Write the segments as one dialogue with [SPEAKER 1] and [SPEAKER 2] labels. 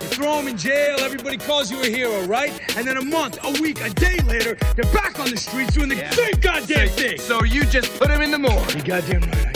[SPEAKER 1] You throw them in jail. Everybody calls you a hero, right? And then a month, a week, a day later, they're back on the streets doing the
[SPEAKER 2] Yeah.
[SPEAKER 1] same goddamn thing.
[SPEAKER 2] So you just put them in the morgue.
[SPEAKER 1] You goddamn right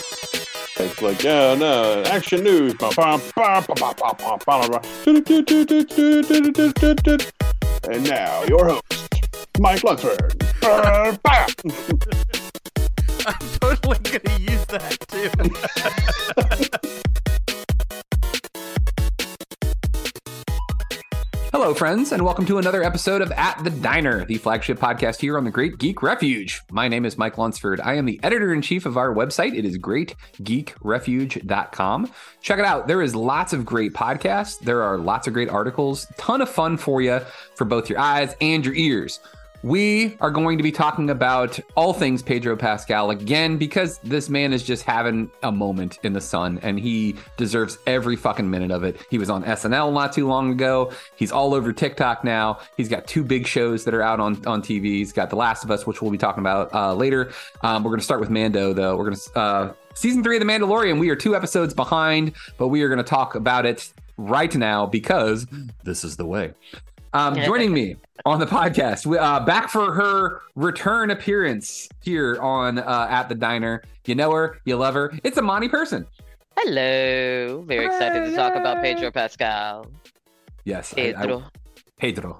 [SPEAKER 3] It's like, yeah, no, action news. And now, your host, Mike Luxford.
[SPEAKER 4] I'm totally going to use that too. Hello, friends, and welcome to another episode of At the Diner, the flagship podcast here on the Great Geek Refuge. My name is Mike Lunsford. I am the editor in chief of our website. It is greatgeekrefuge.com. Check it out. There is lots of great podcasts. There are lots of great articles, ton of fun for you for both your eyes and your ears. We are going to be talking about all things Pedro Pascal again because this man is just having a moment in the sun and he deserves every fucking minute of it. He was on SNL not too long ago. He's all over TikTok now. He's got two big shows that are out on, on TV. He's got The Last of Us, which we'll be talking about uh, later. Um, we're going to start with Mando, though. We're going to. Uh, season three of The Mandalorian, we are two episodes behind, but we are going to talk about it right now because this is the way. Um, joining me on the podcast, we- uh, back for her return appearance here on uh, at the diner. You know her, you love her. It's Imani Person.
[SPEAKER 5] Hello. Very excited to talk about Pedro Pascal.
[SPEAKER 4] Yes, I- I-
[SPEAKER 5] Pedro.
[SPEAKER 4] Pedro.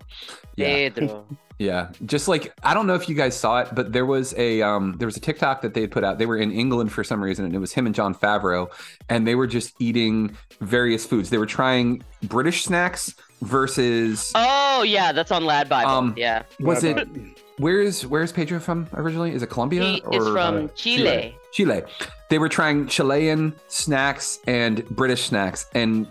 [SPEAKER 4] Yeah,
[SPEAKER 5] Pedro.
[SPEAKER 4] yeah. Just like I don't know if you guys saw it, but there was a um, there was a TikTok that they had put out. They were in England for some reason, and it was him and Jon Favreau, and they were just eating various foods. They were trying British snacks versus
[SPEAKER 5] Oh yeah, that's on Lad Bible.
[SPEAKER 4] Um,
[SPEAKER 5] yeah.
[SPEAKER 4] was it where's where's Pedro from originally? Is it Colombia
[SPEAKER 5] He is from Chile.
[SPEAKER 4] Chile. They were trying Chilean snacks and British snacks, and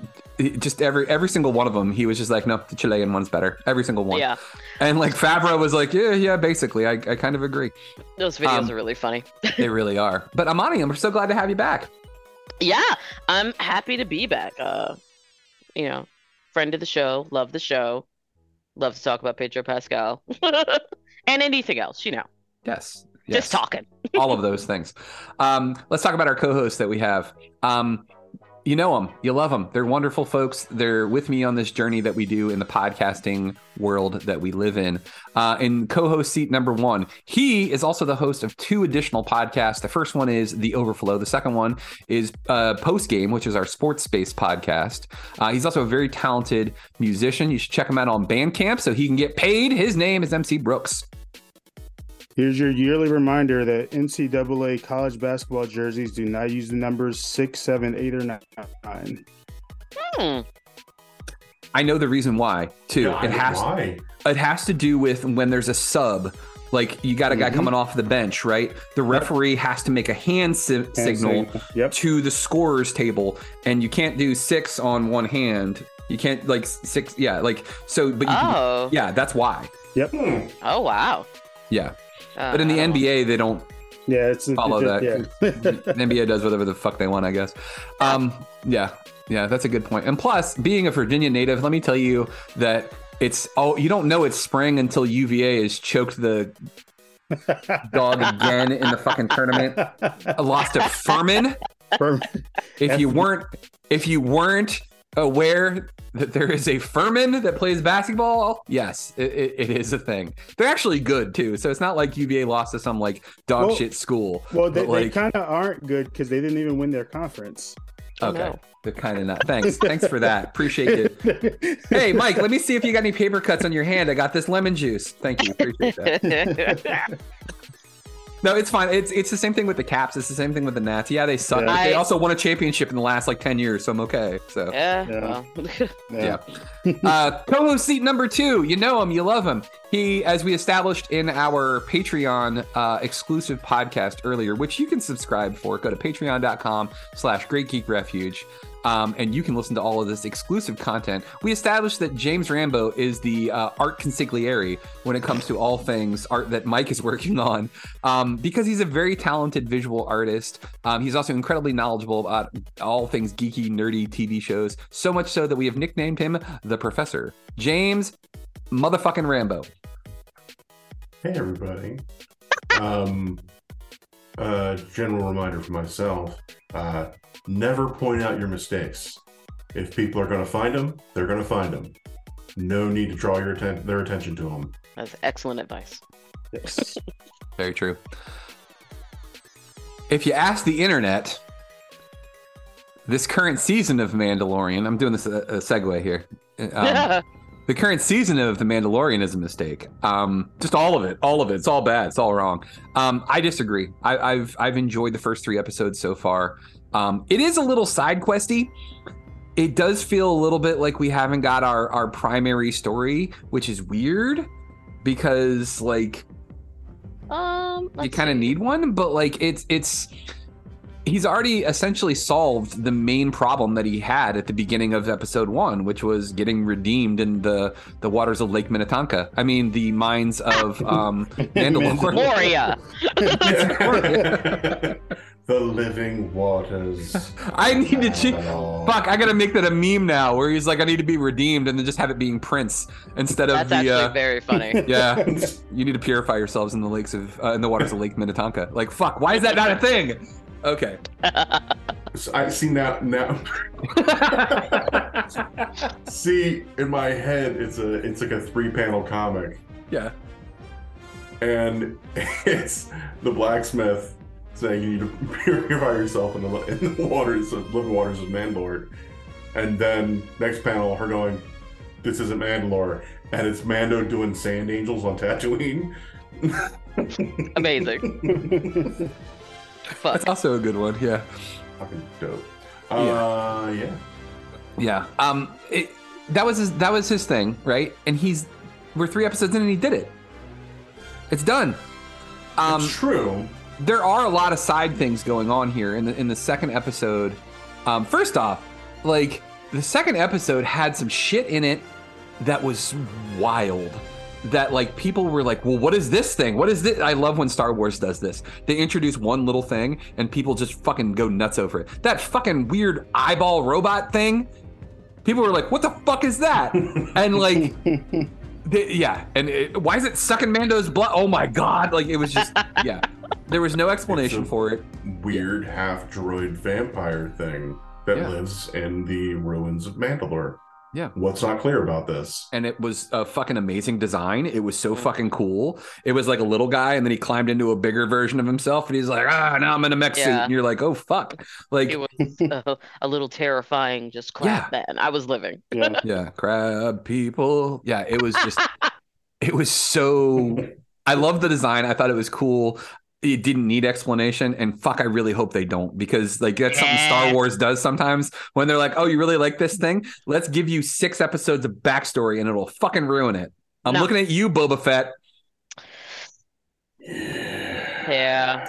[SPEAKER 4] just every every single one of them, he was just like, no, the Chilean one's better. Every single one.
[SPEAKER 5] Yeah.
[SPEAKER 4] And like Favreau was like, yeah, yeah, basically, I, I kind of agree.
[SPEAKER 5] Those videos
[SPEAKER 4] Um,
[SPEAKER 5] are really funny.
[SPEAKER 4] They really are. But Imani, I'm so glad to have you back.
[SPEAKER 5] yeah, I'm happy to be back. Uh, you know, friend of the show, love the show, love to talk about Pedro Pascal, and anything else. You know,
[SPEAKER 4] Yes. yes.
[SPEAKER 5] just talking.
[SPEAKER 4] all of those things. Um, let's talk about our co-hosts that we have. Um, you know them, you love them. They're wonderful folks. They're with me on this journey that we do in the podcasting world that we live in. Uh, in co-host seat number one, he is also the host of two additional podcasts. The first one is The Overflow. The second one is uh, Post Game, which is our sports based podcast. Uh, he's also a very talented musician. You should check him out on Bandcamp so he can get paid. His name is MC Brooks.
[SPEAKER 6] Here's your yearly reminder that NCAA college basketball jerseys do not use the numbers six, seven, eight, or nine.
[SPEAKER 5] Hmm.
[SPEAKER 4] I know the reason why too. it has
[SPEAKER 7] Why?
[SPEAKER 4] it has to do with when there's a sub. Like you got a guy
[SPEAKER 6] Mhm.
[SPEAKER 4] coming off the bench, right? The referee has to make a hand, si- signal
[SPEAKER 6] signal. Yep.
[SPEAKER 4] to the scorer's table, and you can't do six on one hand. You can't like six, yeah, like so. But you can-
[SPEAKER 5] Oh.
[SPEAKER 4] yeah, that's why.
[SPEAKER 6] Yep.
[SPEAKER 5] Oh wow.
[SPEAKER 4] Yeah,
[SPEAKER 5] Uh,
[SPEAKER 4] but in the
[SPEAKER 5] I know.
[SPEAKER 4] NBA, they don't
[SPEAKER 6] Yeah, it's
[SPEAKER 4] follow that.
[SPEAKER 6] Yeah.
[SPEAKER 4] the NBA does whatever the fuck they want, I guess. Um, yeah, yeah, that's a good point. And plus, being a Virginia native, let me tell you that it's oh, you don't know it's spring until UVA has choked the dog again in the fucking tournament. I lost to Furman.
[SPEAKER 6] Furman.
[SPEAKER 4] If you weren't, if you weren't aware that there is a Furman that plays basketball? Yes, it, it, it is a thing. They're actually good too, so it's not like UVA lost to some like dog
[SPEAKER 6] Well-
[SPEAKER 4] shit school.
[SPEAKER 6] Well, they,
[SPEAKER 4] but,
[SPEAKER 6] they kind of aren't good because they didn't even win their conference.
[SPEAKER 4] okay, they're kind of not. Thanks, thanks for that. Appreciate it. Hey, Mike, let me see if you got any paper cuts on your hand. I got this lemon juice. Thank you. Appreciate that. No, it's fine. It's it's the same thing with the Caps. It's the same thing with the Nats. Yeah, they suck.
[SPEAKER 5] Yeah.
[SPEAKER 4] They
[SPEAKER 5] I-
[SPEAKER 4] also won a championship in the last like ten years, so I'm okay. So
[SPEAKER 5] Yeah.
[SPEAKER 6] Yeah.
[SPEAKER 5] Well.
[SPEAKER 4] yeah. uh, co-host seat number two. You know him. You love him. He, as we established in our Patreon uh, exclusive podcast earlier, which you can subscribe for. Go to patreon.com slash Great Geek Refuge. Um, and you can listen to all of this exclusive content. We established that James Rambo is the uh, art consigliere when it comes to all things art that Mike is working on, um, because he's a very talented visual artist. Um, he's also incredibly knowledgeable about all things geeky, nerdy TV shows. So much so that we have nicknamed him the Professor. James, motherfucking Rambo.
[SPEAKER 7] Hey everybody. Uh general reminder for myself, uh never point out your mistakes. If people are going to find them, they're going to find them. No need to draw your atten- their attention to them.
[SPEAKER 5] That's excellent advice.
[SPEAKER 6] Yes.
[SPEAKER 4] Very true. If you ask the internet, this current season of Mandalorian, I'm doing this a, a segue here. Um, the current season of The Mandalorian is a mistake. Um, just all of it, all of it. It's all bad. It's all wrong. Um, I disagree. I, I've I've enjoyed the first three episodes so far. Um, it is a little side questy. It does feel a little bit like we haven't got our our primary story, which is weird because like
[SPEAKER 5] Um,
[SPEAKER 4] you kind of need one, but like it's it's he's already essentially solved the main problem that he had at the beginning of episode one, which was getting redeemed in the the waters of Lake Minnetonka. I mean, the mines of um, Mandalore.
[SPEAKER 5] Moria.
[SPEAKER 7] the living waters.
[SPEAKER 4] I need to check. Fuck, I gotta make that a meme now, where he's like, I need to be redeemed, and then just have it being Prince instead of
[SPEAKER 5] That's
[SPEAKER 4] the.
[SPEAKER 5] actually
[SPEAKER 4] uh,
[SPEAKER 5] very funny.
[SPEAKER 4] Yeah, you need to purify yourselves in the lakes of uh, in the waters of Lake Minnetonka. Like, fuck, why is that not a thing? Okay.
[SPEAKER 7] So I see now now see in my head it's a it's like a three panel comic
[SPEAKER 4] Yeah.
[SPEAKER 7] and it's the blacksmith saying you need to purify yourself in the, in the waters of living waters of Mandalore. And then next panel, her going, "This isn't Mandalore," and it's Mando doing sand angels on Tatooine.
[SPEAKER 5] Amazing. Fuck.
[SPEAKER 4] That's also a good one. Yeah.
[SPEAKER 7] Fucking dope. Uh, yeah.
[SPEAKER 4] Yeah. Um. It, that was his. That was his thing, right? And he's. We're three episodes in, and he did it. It's done. Um,
[SPEAKER 7] it's true.
[SPEAKER 4] There are a lot of side things going on here in the in the second episode. Um, first off, like the second episode had some shit in it that was wild. That like people were like, well, what is this thing? What is this? I love when Star Wars does this. They introduce one little thing and people just fucking go nuts over it. That fucking weird eyeball robot thing. People were like, what the fuck is that? and like, they- yeah. And it, why is it sucking Mando's blood? Oh my god! Like it was just yeah. There was no explanation for it.
[SPEAKER 7] Weird half droid vampire thing that
[SPEAKER 4] Yeah.
[SPEAKER 7] lives in the ruins of Mandalore.
[SPEAKER 4] Yeah.
[SPEAKER 7] What's not clear about this?
[SPEAKER 4] and it was a fucking amazing design. It was so fucking cool. It was like a little guy, and then he climbed into a bigger version of himself, and he's like, ah, now I'm in a mech suit, and you're like, oh fuck, like
[SPEAKER 5] It was a, a little terrifying, just crap, man. I was living.
[SPEAKER 4] Yeah. yeah, crab people. Yeah, it was just, it was so. I love the design. I thought it was cool. It didn't need explanation, and fuck, I really hope they don't because like that's something Star Wars does sometimes when they're like, "Oh, you really like this thing? Let's give you six episodes of backstory, and it'll fucking ruin it." I'm
[SPEAKER 5] No.
[SPEAKER 4] looking at you, Boba Fett.
[SPEAKER 5] Yeah.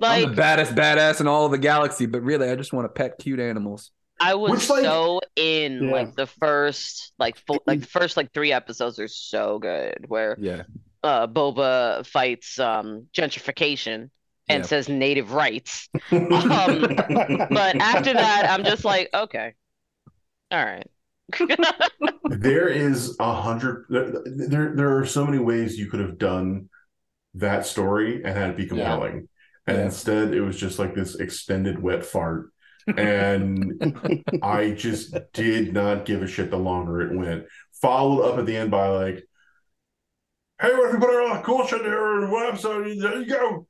[SPEAKER 4] I'm the baddest badass in all of the galaxy, but really, I just want to pet cute animals.
[SPEAKER 5] I was
[SPEAKER 7] Which, like-
[SPEAKER 5] so in
[SPEAKER 4] Yeah.
[SPEAKER 5] like the first like full, like the first like three episodes are so good where
[SPEAKER 4] Yeah.
[SPEAKER 5] Uh Boba fights um gentrification and
[SPEAKER 4] Yeah.
[SPEAKER 5] says native rights. Um, but after that I'm just like, okay. All right.
[SPEAKER 7] there is a hundred there, there are so many ways you could have done that story and had it be compelling and
[SPEAKER 4] Yeah.
[SPEAKER 7] instead it was just like this extended wet fart and I just did not give a shit the longer it went. Followed up at the end by like, "Hey, what if we put all the cool shit there in one episode? There you go."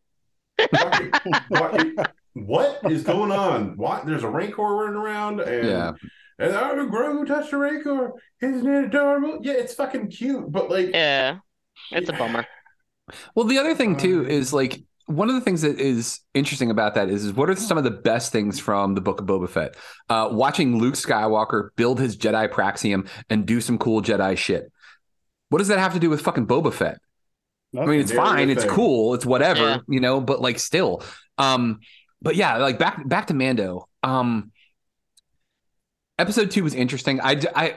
[SPEAKER 7] what, what is going on? What? There's a Rancor running around, and
[SPEAKER 4] Yeah.
[SPEAKER 7] and I oh, Grogu touched a Rancor. Isn't it adorable? Yeah, it's fucking cute, but like,
[SPEAKER 5] Yeah, it's a bummer.
[SPEAKER 4] Well, the other thing too is like one of the things that is interesting about that is, is what are some of the best things from the book of Boba Fett? Uh, watching Luke Skywalker build his Jedi Praxeum and do some cool Jedi shit. What does that have to do with fucking Boba Fett? I mean, it's
[SPEAKER 7] Narrative
[SPEAKER 4] fine, it's cool, it's whatever,
[SPEAKER 5] Yeah.
[SPEAKER 4] you know, but like still. Um, but yeah, like back back to Mando. Um, episode two was interesting. I I.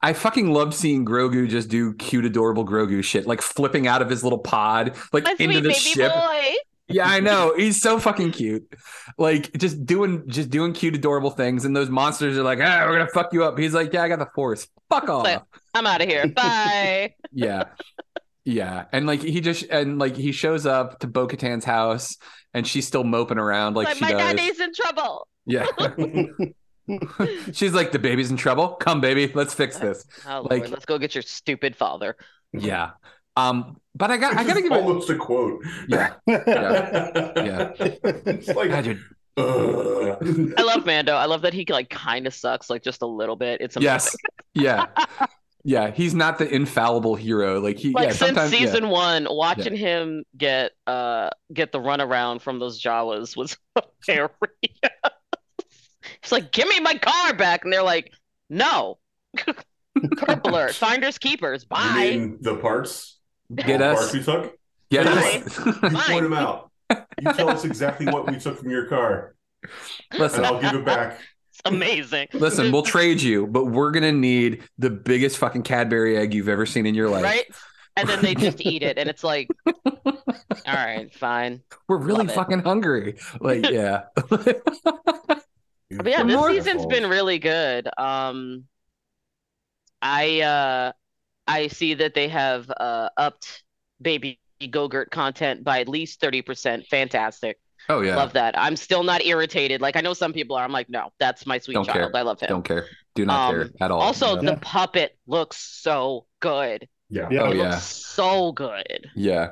[SPEAKER 4] I fucking loved seeing Grogu just do cute, adorable Grogu shit, like flipping out of his little pod, like
[SPEAKER 5] My
[SPEAKER 4] into
[SPEAKER 5] sweet
[SPEAKER 4] the
[SPEAKER 5] baby
[SPEAKER 4] ship.
[SPEAKER 5] boy.
[SPEAKER 4] Yeah, I know. He's so fucking cute. Like just doing just doing cute, adorable things. And those monsters are like, ah, we're gonna fuck you up. He's like, Yeah, I got the force. Fuck off.
[SPEAKER 5] Like, I'm out of here. Bye.
[SPEAKER 4] yeah. Yeah. And like he just and like he shows up to Bo Katan's house and she's still moping around like,
[SPEAKER 5] like my
[SPEAKER 4] does.
[SPEAKER 5] daddy's in trouble.
[SPEAKER 4] Yeah. she's like, the baby's in trouble. Come, baby, let's fix this.
[SPEAKER 5] Oh
[SPEAKER 4] Like-
[SPEAKER 5] Lord, let's go get your stupid father.
[SPEAKER 4] Yeah. Um, but I got I gotta
[SPEAKER 7] is
[SPEAKER 4] give it
[SPEAKER 7] almost a quote.
[SPEAKER 4] Yeah. Yeah.
[SPEAKER 7] it's like,
[SPEAKER 4] God, you're-
[SPEAKER 5] I love Mando. I love that he like kind of sucks, like just a little bit. It's amazing.
[SPEAKER 4] Yes. Yeah. Yeah. He's not the infallible hero. Like he
[SPEAKER 5] like
[SPEAKER 4] yeah,
[SPEAKER 5] since
[SPEAKER 4] sometimes yeah.
[SPEAKER 5] season one, watching him get uh get the runaround from those Jawas was hilarious. He's like, "Give me my car back," and they're like, "No." Purple alert, finders keepers.
[SPEAKER 7] You
[SPEAKER 5] Bye.
[SPEAKER 7] mean the parts?
[SPEAKER 4] Get us.
[SPEAKER 7] parts we took?
[SPEAKER 4] Get
[SPEAKER 5] Fine.
[SPEAKER 4] us.
[SPEAKER 7] You
[SPEAKER 5] Fine.
[SPEAKER 7] point them out. You tell us exactly what we took from your car,
[SPEAKER 4] Listen,
[SPEAKER 7] and I'll give it back.
[SPEAKER 5] It's amazing.
[SPEAKER 4] listen, we'll trade you, but we're gonna need the biggest fucking Cadbury egg you've ever seen in your life.
[SPEAKER 5] right? And then they just eat it, and it's like, all right, fine.
[SPEAKER 4] We're really
[SPEAKER 5] Love it.
[SPEAKER 4] fucking hungry. Like, yeah.
[SPEAKER 5] But yeah, this
[SPEAKER 4] More-
[SPEAKER 5] season's been really good. Um, I uh, I see that they have uh upped Baby Gogurt content by at least 30%. Fantastic.
[SPEAKER 4] oh yeah.
[SPEAKER 5] Love that. I'm still not irritated. Like I know some people are. I'm like, no, that's my sweet
[SPEAKER 4] Don't
[SPEAKER 5] child.
[SPEAKER 4] care.
[SPEAKER 5] I love him.
[SPEAKER 4] Don't care. Do not
[SPEAKER 5] Um,
[SPEAKER 4] care at all.
[SPEAKER 5] Also,
[SPEAKER 4] No.
[SPEAKER 5] the puppet looks so good.
[SPEAKER 7] Yeah.
[SPEAKER 6] Yeah.
[SPEAKER 4] Oh
[SPEAKER 5] It
[SPEAKER 4] yeah.
[SPEAKER 5] looks so good.
[SPEAKER 4] Yeah.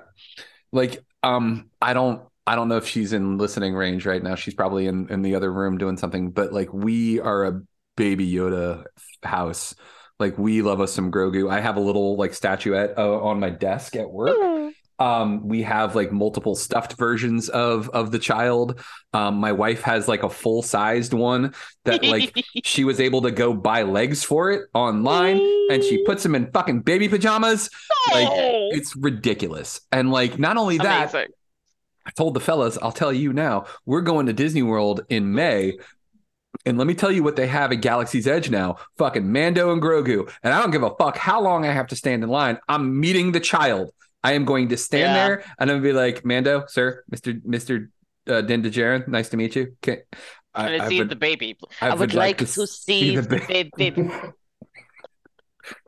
[SPEAKER 4] Like, um, I don't I don't know if she's in listening range right now. She's probably in in the other room doing something, but like we are a baby Yoda house. Like we love us some Grogu. I have a little like statuette uh, on my desk at work. Um, we have like multiple stuffed versions of of the child. Um, my wife has like a full sized one that like she was able to go buy legs for it online, and she puts them in fucking baby pajamas. Like
[SPEAKER 5] Oh,
[SPEAKER 4] it's ridiculous. And like not only that,
[SPEAKER 5] amazing.
[SPEAKER 4] I told the fellas, I'll tell you now, we're going to Disney World in May. And let me tell you what they have at Galaxy's Edge now. Fucking Mando and Grogu. And I don't give a fuck how long I have to stand in line. I'm meeting the child. I am going to stand
[SPEAKER 5] Yeah.
[SPEAKER 4] there and I'm gonna be like, Mando, sir, Mr. Mr. Uh, Din Djarin, nice to meet you. Can, I, I
[SPEAKER 5] to see
[SPEAKER 4] would-
[SPEAKER 5] the baby.
[SPEAKER 4] I
[SPEAKER 5] I would
[SPEAKER 4] would
[SPEAKER 5] like
[SPEAKER 4] like
[SPEAKER 5] to,
[SPEAKER 4] to
[SPEAKER 5] see
[SPEAKER 4] see
[SPEAKER 5] the
[SPEAKER 4] the
[SPEAKER 5] baby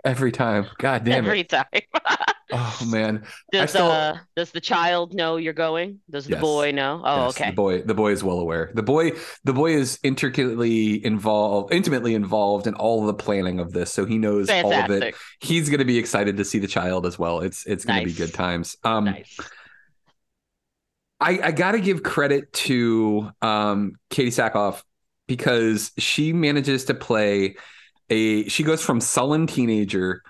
[SPEAKER 4] every time. God damn it.
[SPEAKER 5] every time.
[SPEAKER 4] Oh man.
[SPEAKER 5] Does
[SPEAKER 4] still-
[SPEAKER 5] uh does the child know you're going? Does the
[SPEAKER 4] Yes.
[SPEAKER 5] boy know? Oh,
[SPEAKER 4] Yes,
[SPEAKER 5] okay.
[SPEAKER 4] The boy, the boy is well aware. The boy, the boy is intricately involved, intimately involved in all the planning of this, so he knows all of it. He's going to be excited to see the child as well. It's it's going to
[SPEAKER 5] Nice.
[SPEAKER 4] be good times. Um,
[SPEAKER 5] Nice.
[SPEAKER 4] I I got to give credit to um Katee Sackhoff because she manages to play a. She goes from sullen teenager,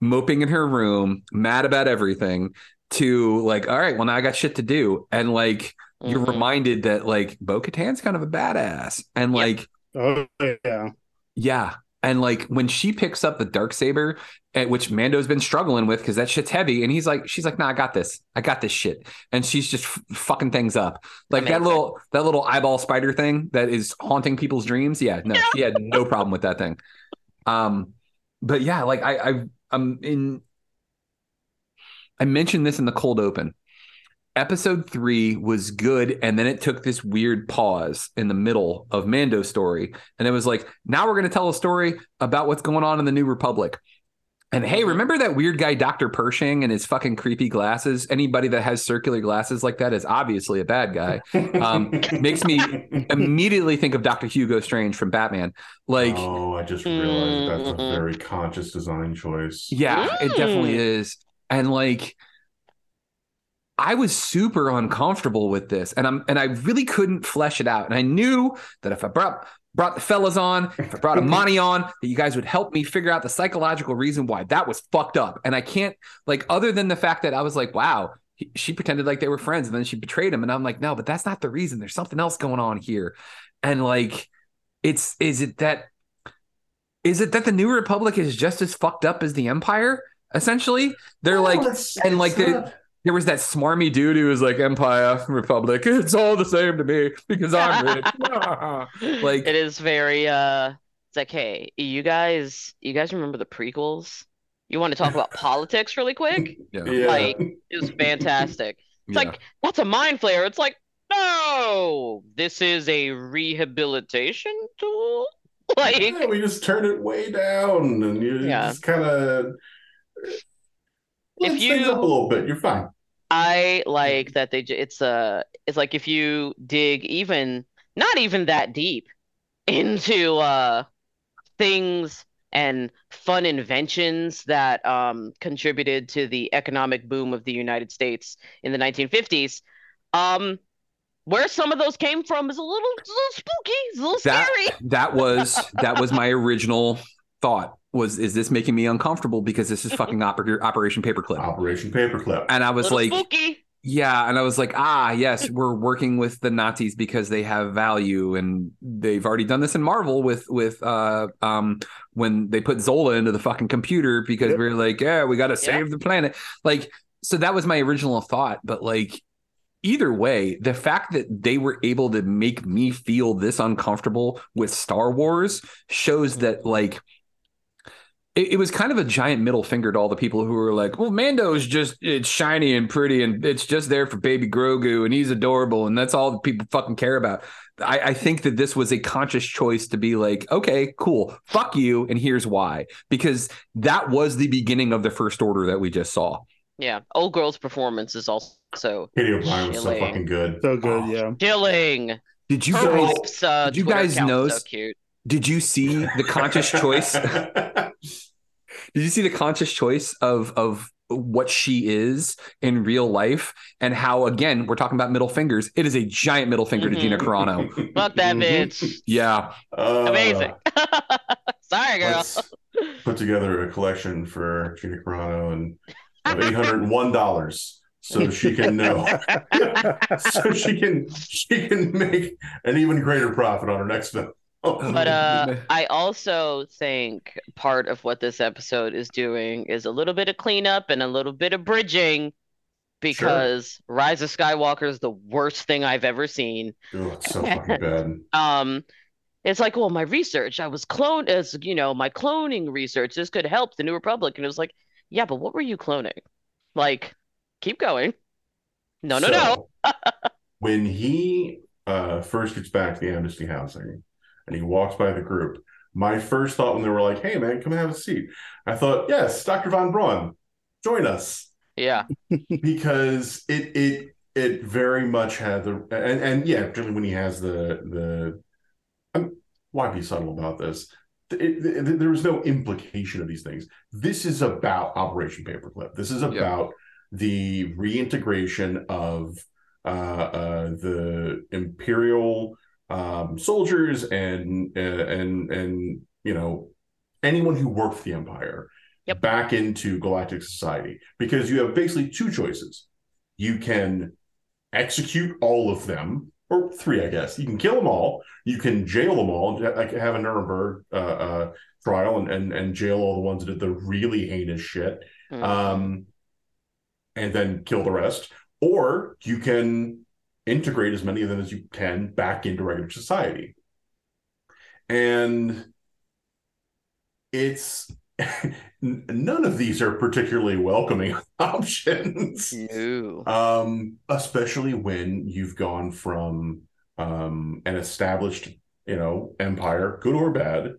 [SPEAKER 4] moping in her room, mad about everything, to like, all right, well now I got shit to do, and like you're
[SPEAKER 5] Mhm.
[SPEAKER 4] reminded that like Bo Katan's kind of a badass, and
[SPEAKER 5] Yep.
[SPEAKER 4] like
[SPEAKER 6] Oh yeah.
[SPEAKER 4] yeah. And like when she picks up the dark saber, at which Mando's been struggling with because that shit's heavy, and he's like, she's like, "Nah, I got this. I got this shit." And she's just f- fucking things up, like that little that little eyeball spider thing that is haunting people's dreams. Yeah, no, she had no problem with that thing. Um, but yeah, like I, I, I'm in. I mentioned this in the cold open. Episode three was good, and then it took this weird pause in the middle of Mando's story, and it was like, now we're going to tell a story about what's going on in the New Republic. And hey, remember that weird guy, Dr. Pershing, and his fucking creepy glasses? Anybody that has circular glasses like that is obviously a bad guy. Um, makes me immediately think of Dr. Hugo Strange from Batman. Like,
[SPEAKER 7] oh, I just realized that's a very conscious design choice.
[SPEAKER 4] yeah, it definitely
[SPEAKER 5] Mm.
[SPEAKER 4] is. And like, I was super uncomfortable with this, and I'm and I really couldn't flesh it out. And I knew that if I brought brought the fellas on, if I brought Imani on, that you guys would help me figure out the psychological reason why that was fucked up. And I can't like other than the fact that I was like, wow, he- she pretended like they were friends, and then she betrayed him, and I'm like, no, but that's not the reason. There's something else going on here, and like, it's is it that is it that the New Republic is just as fucked up as the Empire? Essentially, they're oh, like,
[SPEAKER 7] it's-
[SPEAKER 4] and like the, there was that smarmy dude who was like Empire, Republic, it's all the same to me because I'm rich. like,
[SPEAKER 5] it is very uh it's like hey you guys you guys remember the prequels you want to talk about politics really quick
[SPEAKER 4] yeah,
[SPEAKER 7] Yeah.
[SPEAKER 5] like it was fantastic it's
[SPEAKER 4] Yeah.
[SPEAKER 5] like that's a mind flayer it's like no this is a rehabilitation tool like
[SPEAKER 7] yeah, we just turn it way down, and you
[SPEAKER 5] Yeah.
[SPEAKER 7] just kind of
[SPEAKER 5] If you-
[SPEAKER 7] up a little bit. You're fine.
[SPEAKER 5] I like that they j- it's uh it's like if you dig even not even that deep into uh things and fun inventions that um contributed to the economic boom of the United States in the 1950s um where some of those came from is a little, it's a little spooky it's a little
[SPEAKER 4] that
[SPEAKER 5] scary
[SPEAKER 4] that was that was my original thought was is this making me uncomfortable because this is fucking oper- Operation Paperclip,
[SPEAKER 7] Operation Paperclip.
[SPEAKER 4] and I was
[SPEAKER 5] little
[SPEAKER 4] like,
[SPEAKER 5] spooky
[SPEAKER 4] Yeah, and I was like, ah, yes, we're working with the Nazis because they have value, and they've already done this in Marvel with with uh um when they put Zola into the fucking computer because we are like, yeah, we got to save the planet. Like, so that was my original thought, but like. Either way, the fact that they were able to make me feel this uncomfortable with Star Wars shows that like it, it was kind of a giant middle finger to all the people who were like, well, Mando's just it's shiny and pretty and it's just there for baby Grogu and he's adorable and that's all that people fucking care about. I, I think that this was a conscious choice to be like, okay, cool, fuck you, and here's why. Because that was the beginning of the first order that we just saw.
[SPEAKER 5] yeah old girl's performance is also
[SPEAKER 7] Katy O'Brian was so fucking good.
[SPEAKER 6] So good,
[SPEAKER 7] Oh,
[SPEAKER 6] yeah.
[SPEAKER 5] killing.
[SPEAKER 4] Did you
[SPEAKER 5] Her
[SPEAKER 4] guys
[SPEAKER 5] wife's, uh,
[SPEAKER 4] did you
[SPEAKER 5] Twitter
[SPEAKER 4] guys know
[SPEAKER 5] so cute
[SPEAKER 4] did you see the conscious choice? Did you see the conscious choice of of what she is in real life and how again we're talking about middle fingers it is a giant middle finger to Gina
[SPEAKER 5] Mhm.
[SPEAKER 4] Carano.
[SPEAKER 5] fuck that
[SPEAKER 7] Mm-hmm.
[SPEAKER 5] bitch
[SPEAKER 4] Yeah.
[SPEAKER 7] Uh,
[SPEAKER 5] amazing sorry girl
[SPEAKER 7] Let's put together a collection for Gina Carano and of eight hundred and one dollars, so she can know, so she can she can make an even greater profit on her next film.
[SPEAKER 5] But uh, I also think part of what this episode is doing is a little bit of cleanup and a little bit of bridging because Rise of Skywalker is the worst thing I've ever seen.
[SPEAKER 7] Oh, it's so fucking bad.
[SPEAKER 5] Um, it's like, well, my research, I was cloned as, you know, my cloning research, this could help the New Republic. And it was like, yeah, but what were you cloning? Like, keep going. No, no, no.
[SPEAKER 7] When he uh, first gets back to the Amnesty housing and he walks by the group, my first thought when they were like, "Hey, man, come and have a seat," I thought, "Yes, Dr. Von Braun, join us,"
[SPEAKER 5] Yeah.
[SPEAKER 7] because it it it very much had the and and yeah, particularly when he has the the. I'm, why be subtle about this? It, it- there was no implication of these things. This is about Operation Paperclip. This is about the reintegration of uh, uh, the imperial um, soldiers and uh, and and you know anyone who worked for the empire back into galactic society because you have basically two choices. You can execute all of them, or three, I guess. You can kill them all. You can jail them all, like have a Nuremberg uh, uh, trial and, and and jail all the ones that did the really heinous shit, um, and then kill the rest. Or you can integrate as many of them as you can back into regular society. And it's none of these are particularly welcoming options.
[SPEAKER 5] No.
[SPEAKER 7] Um, especially when you've gone from um, an established, you know, empire, good or bad,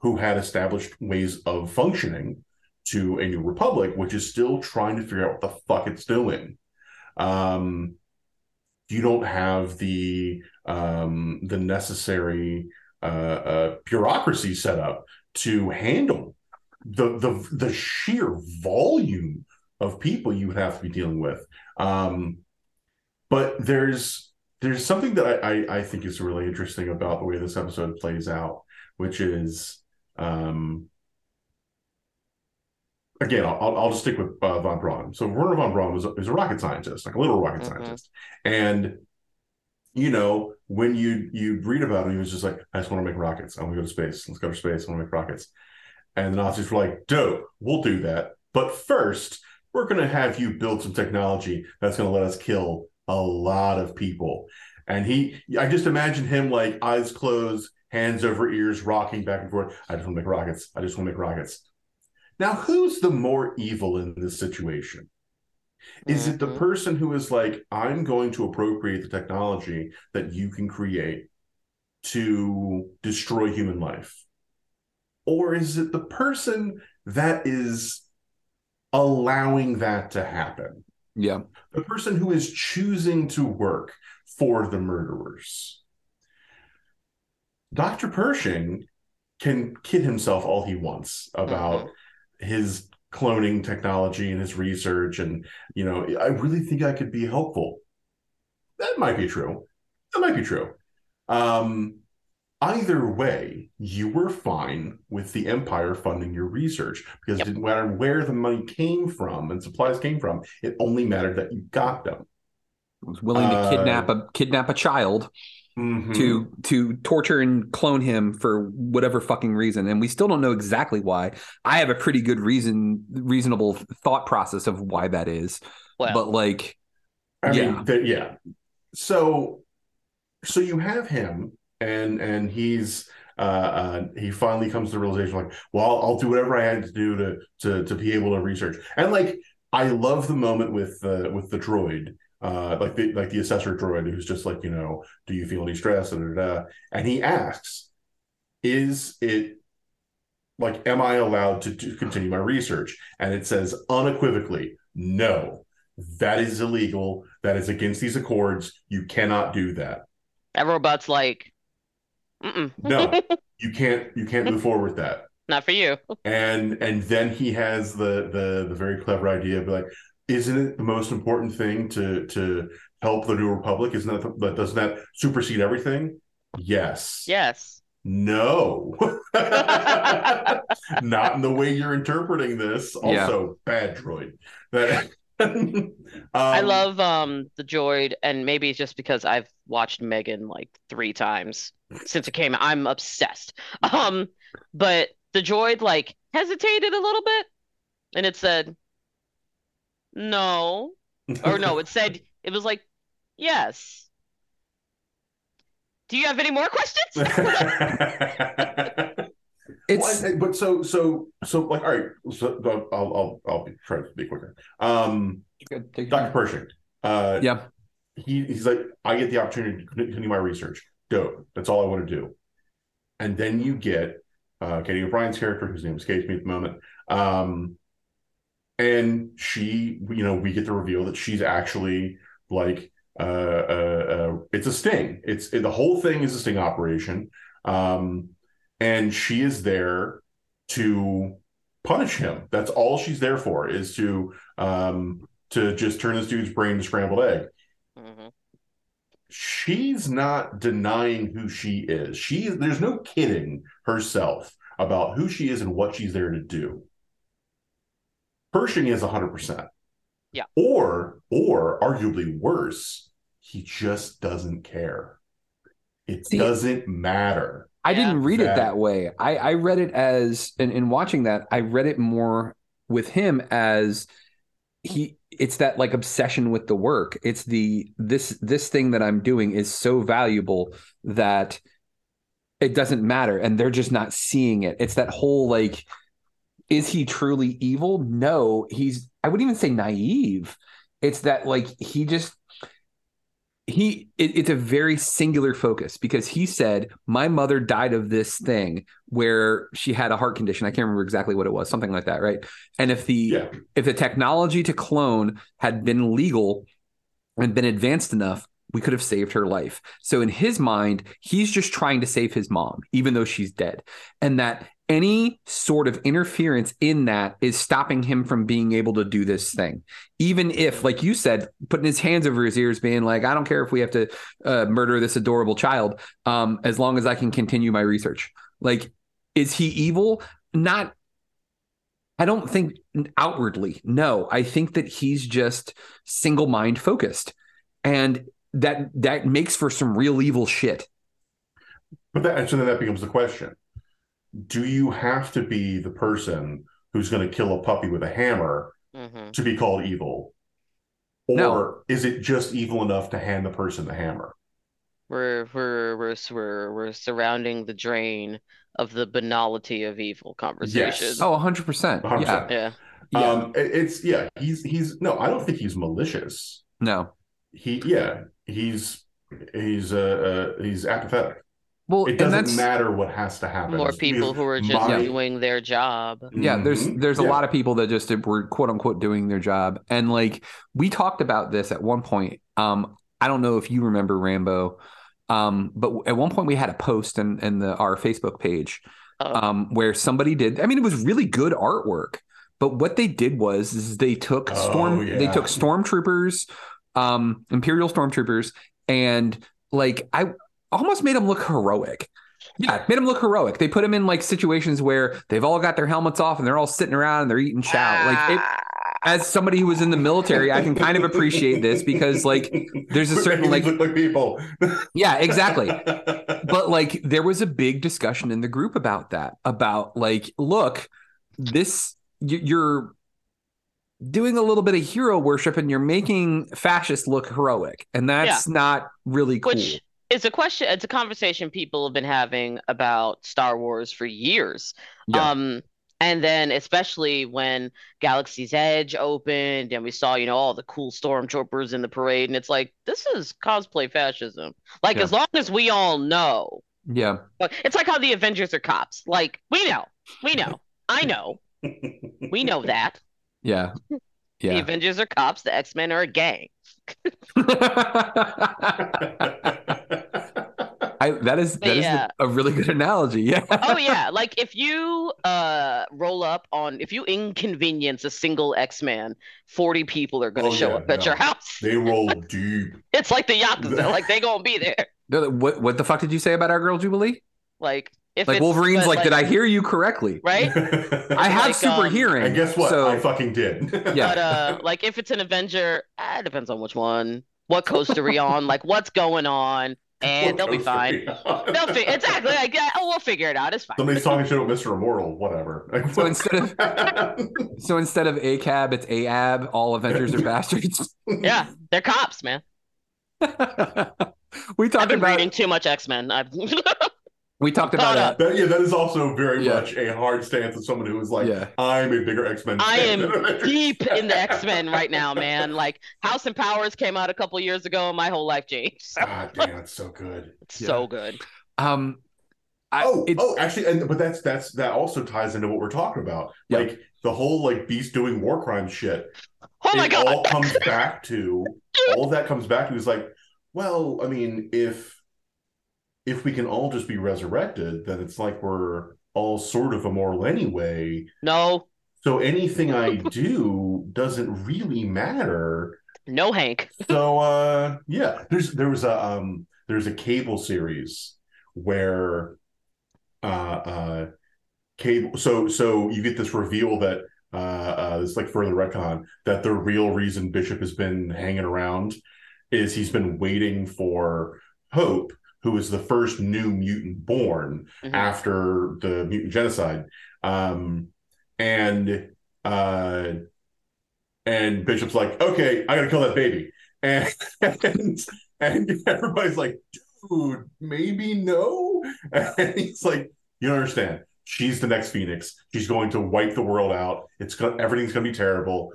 [SPEAKER 7] who had established ways of functioning, to a new republic, which is still trying to figure out what the fuck it's doing. Um, you don't have the um, the necessary uh, uh, bureaucracy set up to handle the the the sheer volume of people you would have to be dealing with. Um, but there's there's something that I, I, I think is really interesting about the way this episode plays out, which is um, again I'll, I'll just stick with uh, von Braun. So Wernher von Braun was a, was a rocket scientist, like a literal rocket
[SPEAKER 5] Mhm.
[SPEAKER 7] scientist, and you know when you you read about him, he was just like, I just want to make rockets. I want to go to space. Let's go to space. I want to make rockets. And the Nazis were like, dope, we'll do that. But first, we're going to have you build some technology that's going to let us kill a lot of people. And he, I just imagine him like eyes closed, hands over ears, rocking back and forth. I just want to make rockets. I just want to make rockets. Now, who's the more evil in this situation? Is it the mm-hmm. person who is like, I'm going to appropriate the technology that you can create to destroy human life? Or is it the person that is allowing that to happen?
[SPEAKER 4] Yeah.
[SPEAKER 7] The person who is choosing to work for the murderers. Dr. Pershing can kid himself all he wants about mm-hmm. His cloning technology and his research and you know i really think i could be helpful. That might be true. That might be true. Um either way you were fine with the empire funding your research because it didn't matter where the money came from and supplies came from it only mattered that you got them.
[SPEAKER 4] I was willing to
[SPEAKER 7] Uh,
[SPEAKER 4] kidnap a kidnap a child
[SPEAKER 7] Mhm.
[SPEAKER 4] to to torture and clone him for whatever fucking reason and we still don't know exactly why i have a pretty good reason reasonable thought process of why that is
[SPEAKER 5] Well.
[SPEAKER 4] but like
[SPEAKER 7] I
[SPEAKER 4] yeah
[SPEAKER 7] mean, th- yeah. So, so you have him, and and he's uh, uh, he finally comes to the realization, like, well, I'll, I'll do whatever I had to do to to to be able to research. And like, I love the moment with the with the droid, uh, like the like the assessor droid, who's just like, you know, do you feel any stress? Da, da, da. And he asks, is it like, am I allowed to, to continue my research? And it says unequivocally, no. That is illegal. That is against these accords. You cannot do that.
[SPEAKER 5] That robot's like.
[SPEAKER 7] No, you can't. You can't move forward with that.
[SPEAKER 5] not for you.
[SPEAKER 7] And and then he has the the the very clever idea of like, isn't it the most important thing to to help the New Republic? Isn't that but doesn't that supersede everything? Yes.
[SPEAKER 5] Yes.
[SPEAKER 7] No. Not in the way you're interpreting this.
[SPEAKER 4] Yeah.
[SPEAKER 7] Also, bad droid. That Um,
[SPEAKER 5] I love um the droid, and maybe it's just because I've watched Megan like three times since it came out. I'm obsessed. Um, but the droid like hesitated a little bit, and it said, "No," or no, it said it was like, "Yes." Do you have any more questions?
[SPEAKER 7] It's but so so so like all right. So I'll I'll I'll be, try to be quicker. Um, Dr. Pershing. Uh,
[SPEAKER 4] yeah.
[SPEAKER 7] He he's like, I get the opportunity to continue my research. Dope. That's all I want to do. And then you get uh, Katy O'Brian's character, whose name escapes me at the moment. Um, and she, you know, we get to reveal that she's actually like, uh, uh, uh it's a sting. It's it, the whole thing is a sting operation. Um, and she is there to punish him. That's all she's there for is to um to just turn this dude's brain to scrambled egg. She's not denying who she is. She there's no kidding herself about who she is and what she's there to do. Pershing is 100%.
[SPEAKER 5] Yeah.
[SPEAKER 7] Or or arguably worse, he just doesn't care. It
[SPEAKER 4] See-
[SPEAKER 7] doesn't matter.
[SPEAKER 4] I didn't read it
[SPEAKER 7] That-
[SPEAKER 4] that way. I, I read it as, in, in watching that, I read it more with him as he. It's that like obsession with the work. It's the this this thing that I'm doing is so valuable that it doesn't matter, and they're just not seeing it. It's that whole like, is he truly evil? No, he's. I wouldn't even say naive. It's that like he just he it, it's a very singular focus because he said my mother died of this thing where she had a heart condition i can't remember exactly what it was something like that right and if the
[SPEAKER 7] Yeah.
[SPEAKER 4] if the technology to clone had been legal and been advanced enough we could have saved her life. So in his mind he's just trying to save his mom even though she's dead. And that any sort of interference in that is stopping him from being able to do this thing. Even if like you said putting his hands over his ears being like i don't care if we have to uh, murder this adorable child um, as long as i can continue my research. Like is he evil? Not i don't think outwardly no. I think that he's just single mind focused. And that that makes for some real evil shit
[SPEAKER 7] But that, so then that becomes the question: Do you have to be the person who's going to kill a puppy with a hammer
[SPEAKER 5] Mhm.
[SPEAKER 7] to be called evil, or
[SPEAKER 4] No.
[SPEAKER 7] is it just evil enough to hand the person the hammer?
[SPEAKER 5] We're we're we're we're we're surrounding the drain of the banality of evil conversation.
[SPEAKER 4] oh 100%
[SPEAKER 7] 100%.
[SPEAKER 4] yeah
[SPEAKER 5] Yeah.
[SPEAKER 4] Yeah.
[SPEAKER 7] Um, it's yeah, he's he's no, I don't think he's malicious.
[SPEAKER 4] no
[SPEAKER 7] He yeah, he's he's uh, uh he's apathetic.
[SPEAKER 4] well
[SPEAKER 7] It doesn't matter what has to happen.
[SPEAKER 5] More
[SPEAKER 7] It's
[SPEAKER 5] people
[SPEAKER 7] because
[SPEAKER 5] who are just
[SPEAKER 7] my-
[SPEAKER 5] doing their job.
[SPEAKER 4] yeah there's there's a
[SPEAKER 7] Yeah.
[SPEAKER 4] lot of people that just were quote unquote doing their job and like we talked about this at one point um i don't know if you remember rambo um but at one point we had a post in in the our facebook page
[SPEAKER 5] Oh.
[SPEAKER 4] um where somebody did i mean it was really good artwork but what they did was is they took
[SPEAKER 7] Oh,
[SPEAKER 4] storm they took stormtroopers um imperial stormtroopers and like i almost made them look heroic yeah, made them look heroic. They put them in like situations where they've all got their helmets off and they're all sitting around and they're eating chow. Like, it, as somebody who was in the military, I can kind of appreciate this because, like, there's a certain like,
[SPEAKER 7] like people.
[SPEAKER 4] yeah, exactly. But like, there was a big discussion in the group about that. About like, look, this you're doing a little bit of hero worship and you're making fascists look heroic, and that's not really cool.
[SPEAKER 5] Which is a question, it's a conversation people have been having about Star Wars for years.
[SPEAKER 4] Yeah.
[SPEAKER 5] Um, and then especially when Galaxy's Edge opened and we saw, you know, all the cool stormtroopers in the parade, and it's like, this is cosplay fascism. Like,
[SPEAKER 4] Yeah.
[SPEAKER 5] as long as we all know,
[SPEAKER 4] yeah,
[SPEAKER 5] it's like how the Avengers are cops. Like, we know, we know, I know, we know that.
[SPEAKER 4] Yeah,
[SPEAKER 5] The
[SPEAKER 4] yeah.
[SPEAKER 5] Avengers are cops, the X-Men are a gang.
[SPEAKER 4] I, that is that is
[SPEAKER 5] Yeah.
[SPEAKER 4] a really good analogy. Yeah.
[SPEAKER 5] oh yeah like if you uh roll up on if you inconvenience a single x-man 40 people are going to
[SPEAKER 7] Oh,
[SPEAKER 5] show
[SPEAKER 7] yeah,
[SPEAKER 5] up at your house
[SPEAKER 7] They roll deep.
[SPEAKER 5] it's like the yakuza like they gonna be there
[SPEAKER 4] No, What what the fuck did you say about our girl Jubilee?
[SPEAKER 5] like if
[SPEAKER 4] Like Wolverine's
[SPEAKER 5] but,
[SPEAKER 4] like, did I hear you correctly?
[SPEAKER 5] right
[SPEAKER 4] I have
[SPEAKER 5] Like,
[SPEAKER 4] super
[SPEAKER 5] um,
[SPEAKER 4] hearing.
[SPEAKER 7] And guess what?
[SPEAKER 4] So
[SPEAKER 7] I fucking did.
[SPEAKER 4] Yeah.
[SPEAKER 5] but uh like if it's an avenger ah, it depends on which one what coast are we on like what's going on and they'll be fine they'll fi- exactly like yeah, oh we'll figure it out it's fine
[SPEAKER 7] Somebody's talking shit about Mr. Immortal, whatever. Like,
[SPEAKER 4] so instead of so instead of ACAB, it's AAB. All Avengers are bastards.
[SPEAKER 5] yeah they're cops man
[SPEAKER 4] we
[SPEAKER 5] i've
[SPEAKER 4] talked
[SPEAKER 5] been
[SPEAKER 4] about
[SPEAKER 5] reading too much x-men i've
[SPEAKER 4] we talked about uh.
[SPEAKER 7] That, yeah, that is also very
[SPEAKER 4] Yeah.
[SPEAKER 7] much a hard stance of someone who is like,
[SPEAKER 4] Yeah.
[SPEAKER 7] I'm a bigger X Men.
[SPEAKER 5] I am deep in the X-Men right now, man. Like House and Powers came out a couple years ago and my whole life changed.
[SPEAKER 7] God damn, it's so good.
[SPEAKER 5] It's so good.
[SPEAKER 4] um I,
[SPEAKER 7] oh,
[SPEAKER 4] it's,
[SPEAKER 7] oh, actually, and but that's that's that also ties into what we're talking about.
[SPEAKER 4] Yeah.
[SPEAKER 7] Like the whole like Beast doing war crime shit.
[SPEAKER 5] Oh my
[SPEAKER 7] it
[SPEAKER 5] god.
[SPEAKER 7] all comes back to all of that comes back to is like, well, I mean, if if we can all just be resurrected, then it's like we're all sort of immortal anyway.
[SPEAKER 5] No,
[SPEAKER 7] So anything I do doesn't really matter.
[SPEAKER 5] no Hank.
[SPEAKER 7] So uh yeah, there's there was a um there's a cable series where uh uh cable so so you get this reveal that uh uh it's like further retcon that the real reason Bishop has been hanging around is he's been waiting for Hope, who is the first new mutant born
[SPEAKER 5] Mhm.
[SPEAKER 7] after the mutant genocide. Um and uh and Bishop's like, okay, I gotta kill that baby. And and, and everybody's like, dude, maybe no. And he's like, you don't understand. She's the next Phoenix. She's going to wipe the world out. It's gonna everything's gonna be terrible.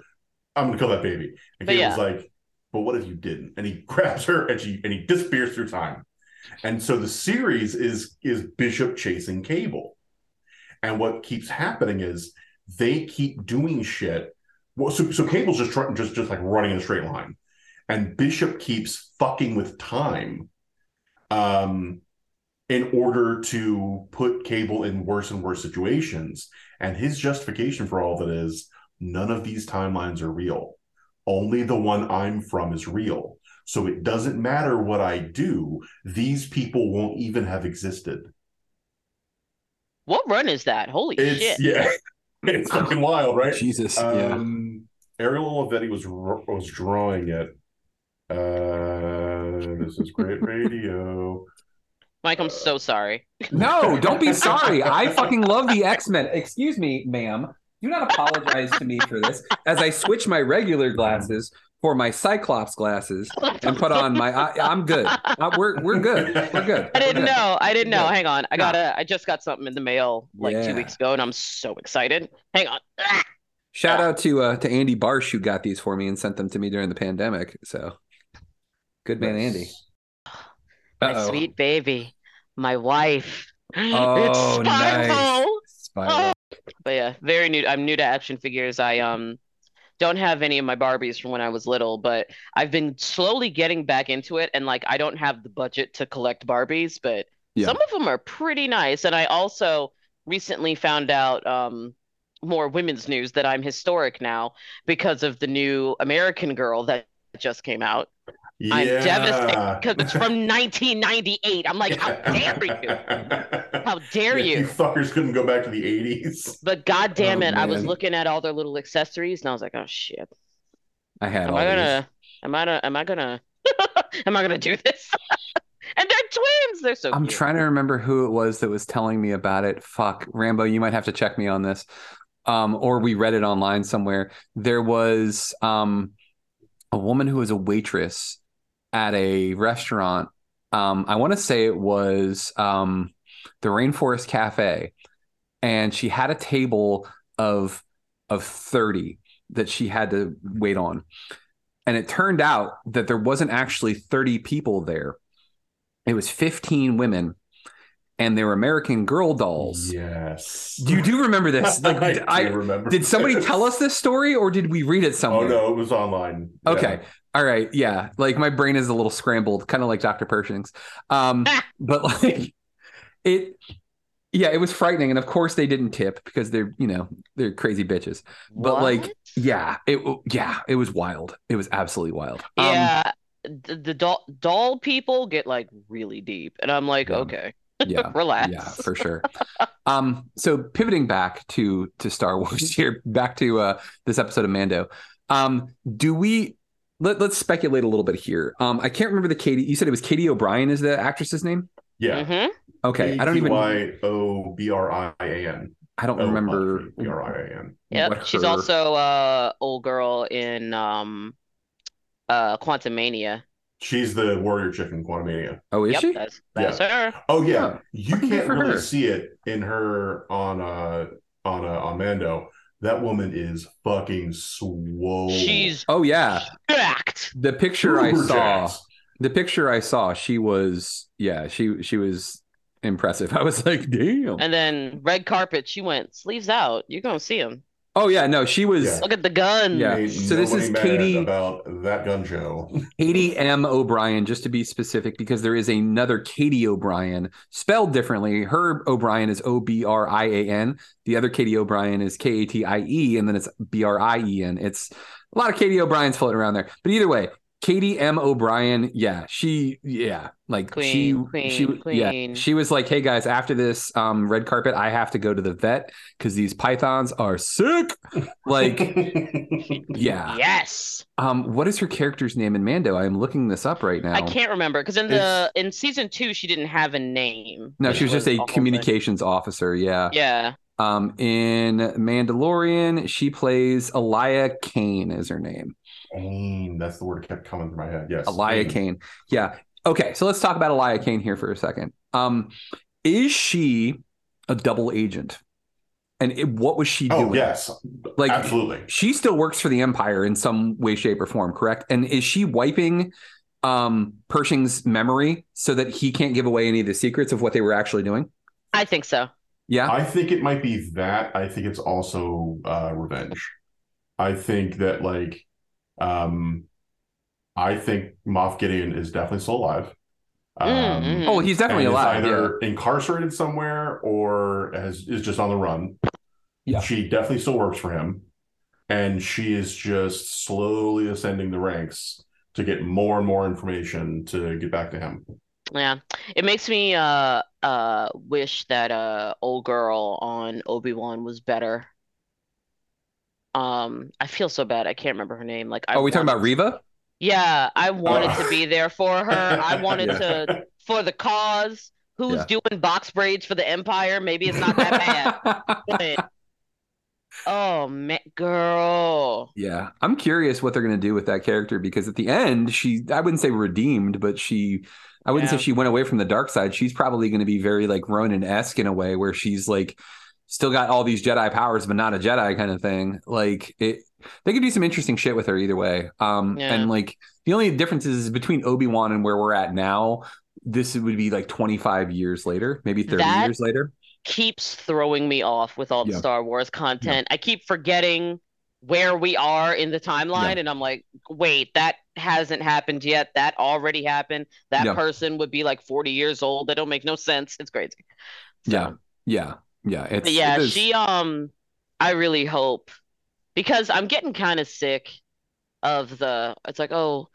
[SPEAKER 7] I'm gonna kill that baby. And Cable's
[SPEAKER 5] yeah.
[SPEAKER 7] like, but what if you didn't? And he grabs her and she and he disappears through time. And so the series is is Bishop chasing Cable. And what keeps happening is they keep doing shit. Well, so, so Cable's just trying just just like running in a straight line. And Bishop keeps fucking with time. Um in order to put Cable in worse and worse situations. And his justification for all of it is none of these timelines are real. Only the one I'm from is real. So it doesn't matter what I do, these people won't even have existed.
[SPEAKER 5] What run is that? Holy
[SPEAKER 7] It's
[SPEAKER 5] shit!
[SPEAKER 7] yeah, it's fucking wild, right?
[SPEAKER 4] Jesus,
[SPEAKER 7] Um, Ariel Olivetti was was drawing it. Uh, this is great radio.
[SPEAKER 5] Mike, I'm so sorry.
[SPEAKER 4] No, don't be sorry. I fucking love the X Men. Excuse me, ma'am. Do not apologize to me for this. As I switch my regular glasses for my Cyclops glasses and put on my, I, I'm good. Uh, we're we're good. We're good.
[SPEAKER 5] I didn't
[SPEAKER 4] good.
[SPEAKER 5] know. I didn't know. Hang on. I
[SPEAKER 4] No.
[SPEAKER 5] got a. I just got something in the mail like
[SPEAKER 4] Yeah.
[SPEAKER 5] two weeks ago, and I'm so excited. Hang on. Ah!
[SPEAKER 4] Shout out to uh, to Andy Barsh who got these for me and sent them to me during the pandemic. So good man, Andy.
[SPEAKER 5] My
[SPEAKER 4] Uh-oh.
[SPEAKER 5] sweet baby, my wife.
[SPEAKER 4] Oh,
[SPEAKER 5] it's
[SPEAKER 4] nice.
[SPEAKER 5] Spiral.
[SPEAKER 4] Spiral.
[SPEAKER 5] But yeah, very new. I'm new to action figures. I um don't have any of my Barbies from when I was little, but I've been slowly getting back into it. And like, I don't have the budget to collect Barbies, but
[SPEAKER 4] Yeah.
[SPEAKER 5] some of them are pretty nice. And I also recently found out um more women's news that I'm historic now because of the new American Girl that just came out. I'm devastated because it's from 1998. I'm like, how dare you? How dare
[SPEAKER 7] Yeah,
[SPEAKER 5] you?
[SPEAKER 7] You fuckers couldn't go back to the 80s.
[SPEAKER 5] But god damn
[SPEAKER 4] Oh,
[SPEAKER 5] it, I was looking at all their little accessories and I was like, oh shit.
[SPEAKER 4] I had
[SPEAKER 5] Am
[SPEAKER 4] all
[SPEAKER 5] I
[SPEAKER 4] these.
[SPEAKER 5] gonna am I gonna am I gonna am I gonna do this? and they're twins. They're so
[SPEAKER 4] I'm
[SPEAKER 5] cute.
[SPEAKER 4] trying to remember who it was that was telling me about it. Fuck, Rambo, you might have to check me on this. Um, or we read it online somewhere. There was um a woman who was a waitress at a restaurant. Um, I want to say it was um the Rainforest Cafe, and she had a table of of 30 that she had to wait on. And it turned out that there wasn't actually 30 people there. It was 15 women and they were American Girl dolls.
[SPEAKER 7] Yes.
[SPEAKER 4] You do remember this? Like,
[SPEAKER 7] I
[SPEAKER 4] I,
[SPEAKER 7] remember
[SPEAKER 4] did somebody
[SPEAKER 7] this.
[SPEAKER 4] tell us this story or did we read it somewhere?
[SPEAKER 7] Oh no, it was online. Yeah.
[SPEAKER 4] All right. Yeah. Like my brain is a little scrambled, kind of like Dr. Pershing's. Um, but like it, yeah, it was frightening. And of course they didn't tip because they're, you know, they're crazy bitches. But like, yeah, it, yeah, it was wild. It was absolutely wild. Um,
[SPEAKER 5] Yeah. the, the doll doll people get like really deep. And I'm like,
[SPEAKER 4] Yeah.
[SPEAKER 5] okay.
[SPEAKER 4] yeah
[SPEAKER 5] Relax.
[SPEAKER 4] yeah for sure um so pivoting back to to star wars here back to uh this episode of mando um do we let, let's speculate a little bit here um i can't remember the katy you said it was katy o'brian is the actress's name
[SPEAKER 7] Yeah.
[SPEAKER 5] hmm
[SPEAKER 4] okay i don't even
[SPEAKER 7] Y O B R I A N.
[SPEAKER 4] i don't remember
[SPEAKER 7] B R I A N.
[SPEAKER 5] Yep.
[SPEAKER 4] what
[SPEAKER 5] She's
[SPEAKER 4] her-
[SPEAKER 5] also uh old girl in um uh Quantumania.
[SPEAKER 7] She's the warrior chick in Quantumania.
[SPEAKER 4] oh is
[SPEAKER 5] yep,
[SPEAKER 4] she
[SPEAKER 5] that's that's her.
[SPEAKER 7] Oh yeah,
[SPEAKER 4] Yeah.
[SPEAKER 7] you can't really
[SPEAKER 4] her.
[SPEAKER 7] see it in her on uh on uh, on Mando. That woman is fucking swole.
[SPEAKER 5] She's
[SPEAKER 4] oh yeah
[SPEAKER 5] jacked.
[SPEAKER 4] the picture i saw
[SPEAKER 7] jacked.
[SPEAKER 4] the picture i saw she was yeah she she was impressive i was like damn
[SPEAKER 5] And then red carpet, she went sleeves out. You're gonna see him.
[SPEAKER 4] Oh yeah no she was
[SPEAKER 7] Yeah.
[SPEAKER 5] Look at the gun.
[SPEAKER 4] Yeah.
[SPEAKER 7] Ain't
[SPEAKER 4] So this is Katy-
[SPEAKER 7] about that gun show.
[SPEAKER 4] Katy M. O'Brian, just to be specific, because there is another Katie O'Brien spelled differently. Her O'Brian is O B R I A N. The other Katie O'Brien is K A T I E, and then it's B R I E N. It's a lot of Katie O'Briens floating around there. But either way, Katy M. O'Brian, yeah, she, yeah, like
[SPEAKER 5] Queen,
[SPEAKER 4] she, she,
[SPEAKER 5] queen,
[SPEAKER 4] yeah, she was like, hey guys, after this um, red carpet, I have to go to the vet because these pythons are sick. Like, yeah.
[SPEAKER 5] Yes.
[SPEAKER 4] Um, what is her character's name in Mando? I am looking this up right now.
[SPEAKER 5] I can't remember because in the in season two she didn't have a name.
[SPEAKER 4] No, she was just a
[SPEAKER 5] whole thing.
[SPEAKER 4] communications officer. Yeah.
[SPEAKER 5] Yeah.
[SPEAKER 4] Um, in Mandalorian, she plays Elia Kane. Is her name?
[SPEAKER 7] Kane, that's the word that kept coming through my head. Yes.
[SPEAKER 4] Elia Kane. Yeah. Okay, so let's talk about Elia Kane here for a second. Um, is she a double agent? And it, what was she doing?
[SPEAKER 7] Oh yes,
[SPEAKER 4] Like
[SPEAKER 7] absolutely.
[SPEAKER 4] she still works for the Empire in some way, shape, or form, correct? And is she wiping um Pershing's memory so that he can't give away any of the secrets of what they were actually doing?
[SPEAKER 5] I think so.
[SPEAKER 4] Yeah.
[SPEAKER 7] I think it might be that. I think it's also uh, revenge. I think that like, um, I think Moff Gideon is definitely still alive. Um,
[SPEAKER 5] Mm, mhm.
[SPEAKER 4] Oh, he's definitely alive.
[SPEAKER 7] either incarcerated somewhere or has is just on the run.
[SPEAKER 4] Yeah.
[SPEAKER 7] She definitely still works for him, and she is just slowly ascending the ranks to get more and more information to get back to him.
[SPEAKER 5] Yeah. It makes me uh uh wish that uh old girl on Obi-Wan was better. Um, I feel so bad. I can't remember her name. Like I
[SPEAKER 4] Are we talking about
[SPEAKER 5] wanted-
[SPEAKER 4] Reva?
[SPEAKER 5] Yeah, I wanted
[SPEAKER 7] Uh.
[SPEAKER 5] to be there for her. I wanted
[SPEAKER 4] Yeah.
[SPEAKER 5] to for the cause. Who's
[SPEAKER 4] Yeah.
[SPEAKER 5] doing box braids for the Empire? Maybe it's not that bad. But oh man, girl.
[SPEAKER 4] Yeah, I'm curious what they're going to do with that character because at the end, she, I wouldn't say redeemed, but she, I wouldn't
[SPEAKER 5] Yeah.
[SPEAKER 4] say she went away from the dark side. She's probably going to be very like Ronan esque in a way where she's like still got all these Jedi powers, but not a Jedi kind of thing. Like it, they could do some interesting shit with her either way. Um,
[SPEAKER 5] Yeah.
[SPEAKER 4] and like the only difference is between Obi Wan and where we're at now. This would be like 25 years later, maybe 30
[SPEAKER 5] That-
[SPEAKER 4] years later.
[SPEAKER 5] keeps throwing me off with all the
[SPEAKER 4] Yeah.
[SPEAKER 5] Star Wars content. I keep forgetting where we are in the timeline,
[SPEAKER 4] Yeah.
[SPEAKER 5] and I'm like, wait, that hasn't happened yet. That already happened. That
[SPEAKER 4] Yeah.
[SPEAKER 5] person would be like 40 years old. That don't make no sense. It's crazy.
[SPEAKER 4] Yeah, yeah, yeah. It's
[SPEAKER 5] But yeah,
[SPEAKER 4] it is-
[SPEAKER 5] she um I really hope because I'm getting kind of sick of the it's like, oh,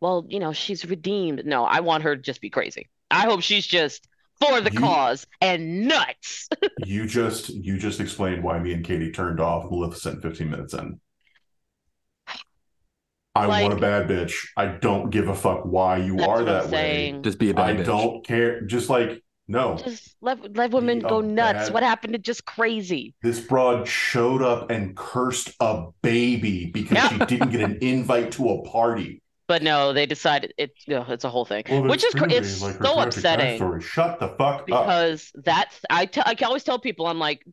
[SPEAKER 5] well, you know, she's redeemed. No, I want her to just be crazy. I hope she's just for the
[SPEAKER 7] You-
[SPEAKER 5] cause and nuts.
[SPEAKER 7] You just you just explained why me and Katie turned off Maleficent 15 minutes in. I
[SPEAKER 5] Like-
[SPEAKER 7] want a bad bitch. I don't give a fuck why you are that way.
[SPEAKER 4] just be a bad bitch.
[SPEAKER 7] I
[SPEAKER 4] bitch.
[SPEAKER 7] don't care. Just like no,
[SPEAKER 5] Just let let women go oh, nuts.
[SPEAKER 7] bad-
[SPEAKER 5] What happened to just crazy?
[SPEAKER 7] this broad showed up and cursed a baby because she didn't get an invite to a party.
[SPEAKER 5] But no, they decided it. ugh, it's a whole thing,
[SPEAKER 7] Well,
[SPEAKER 5] which is cr-
[SPEAKER 7] crazy,
[SPEAKER 5] it's
[SPEAKER 7] like
[SPEAKER 5] so upsetting
[SPEAKER 7] backstory. Shut the fuck up.
[SPEAKER 5] because that's I I can always tell people I'm like,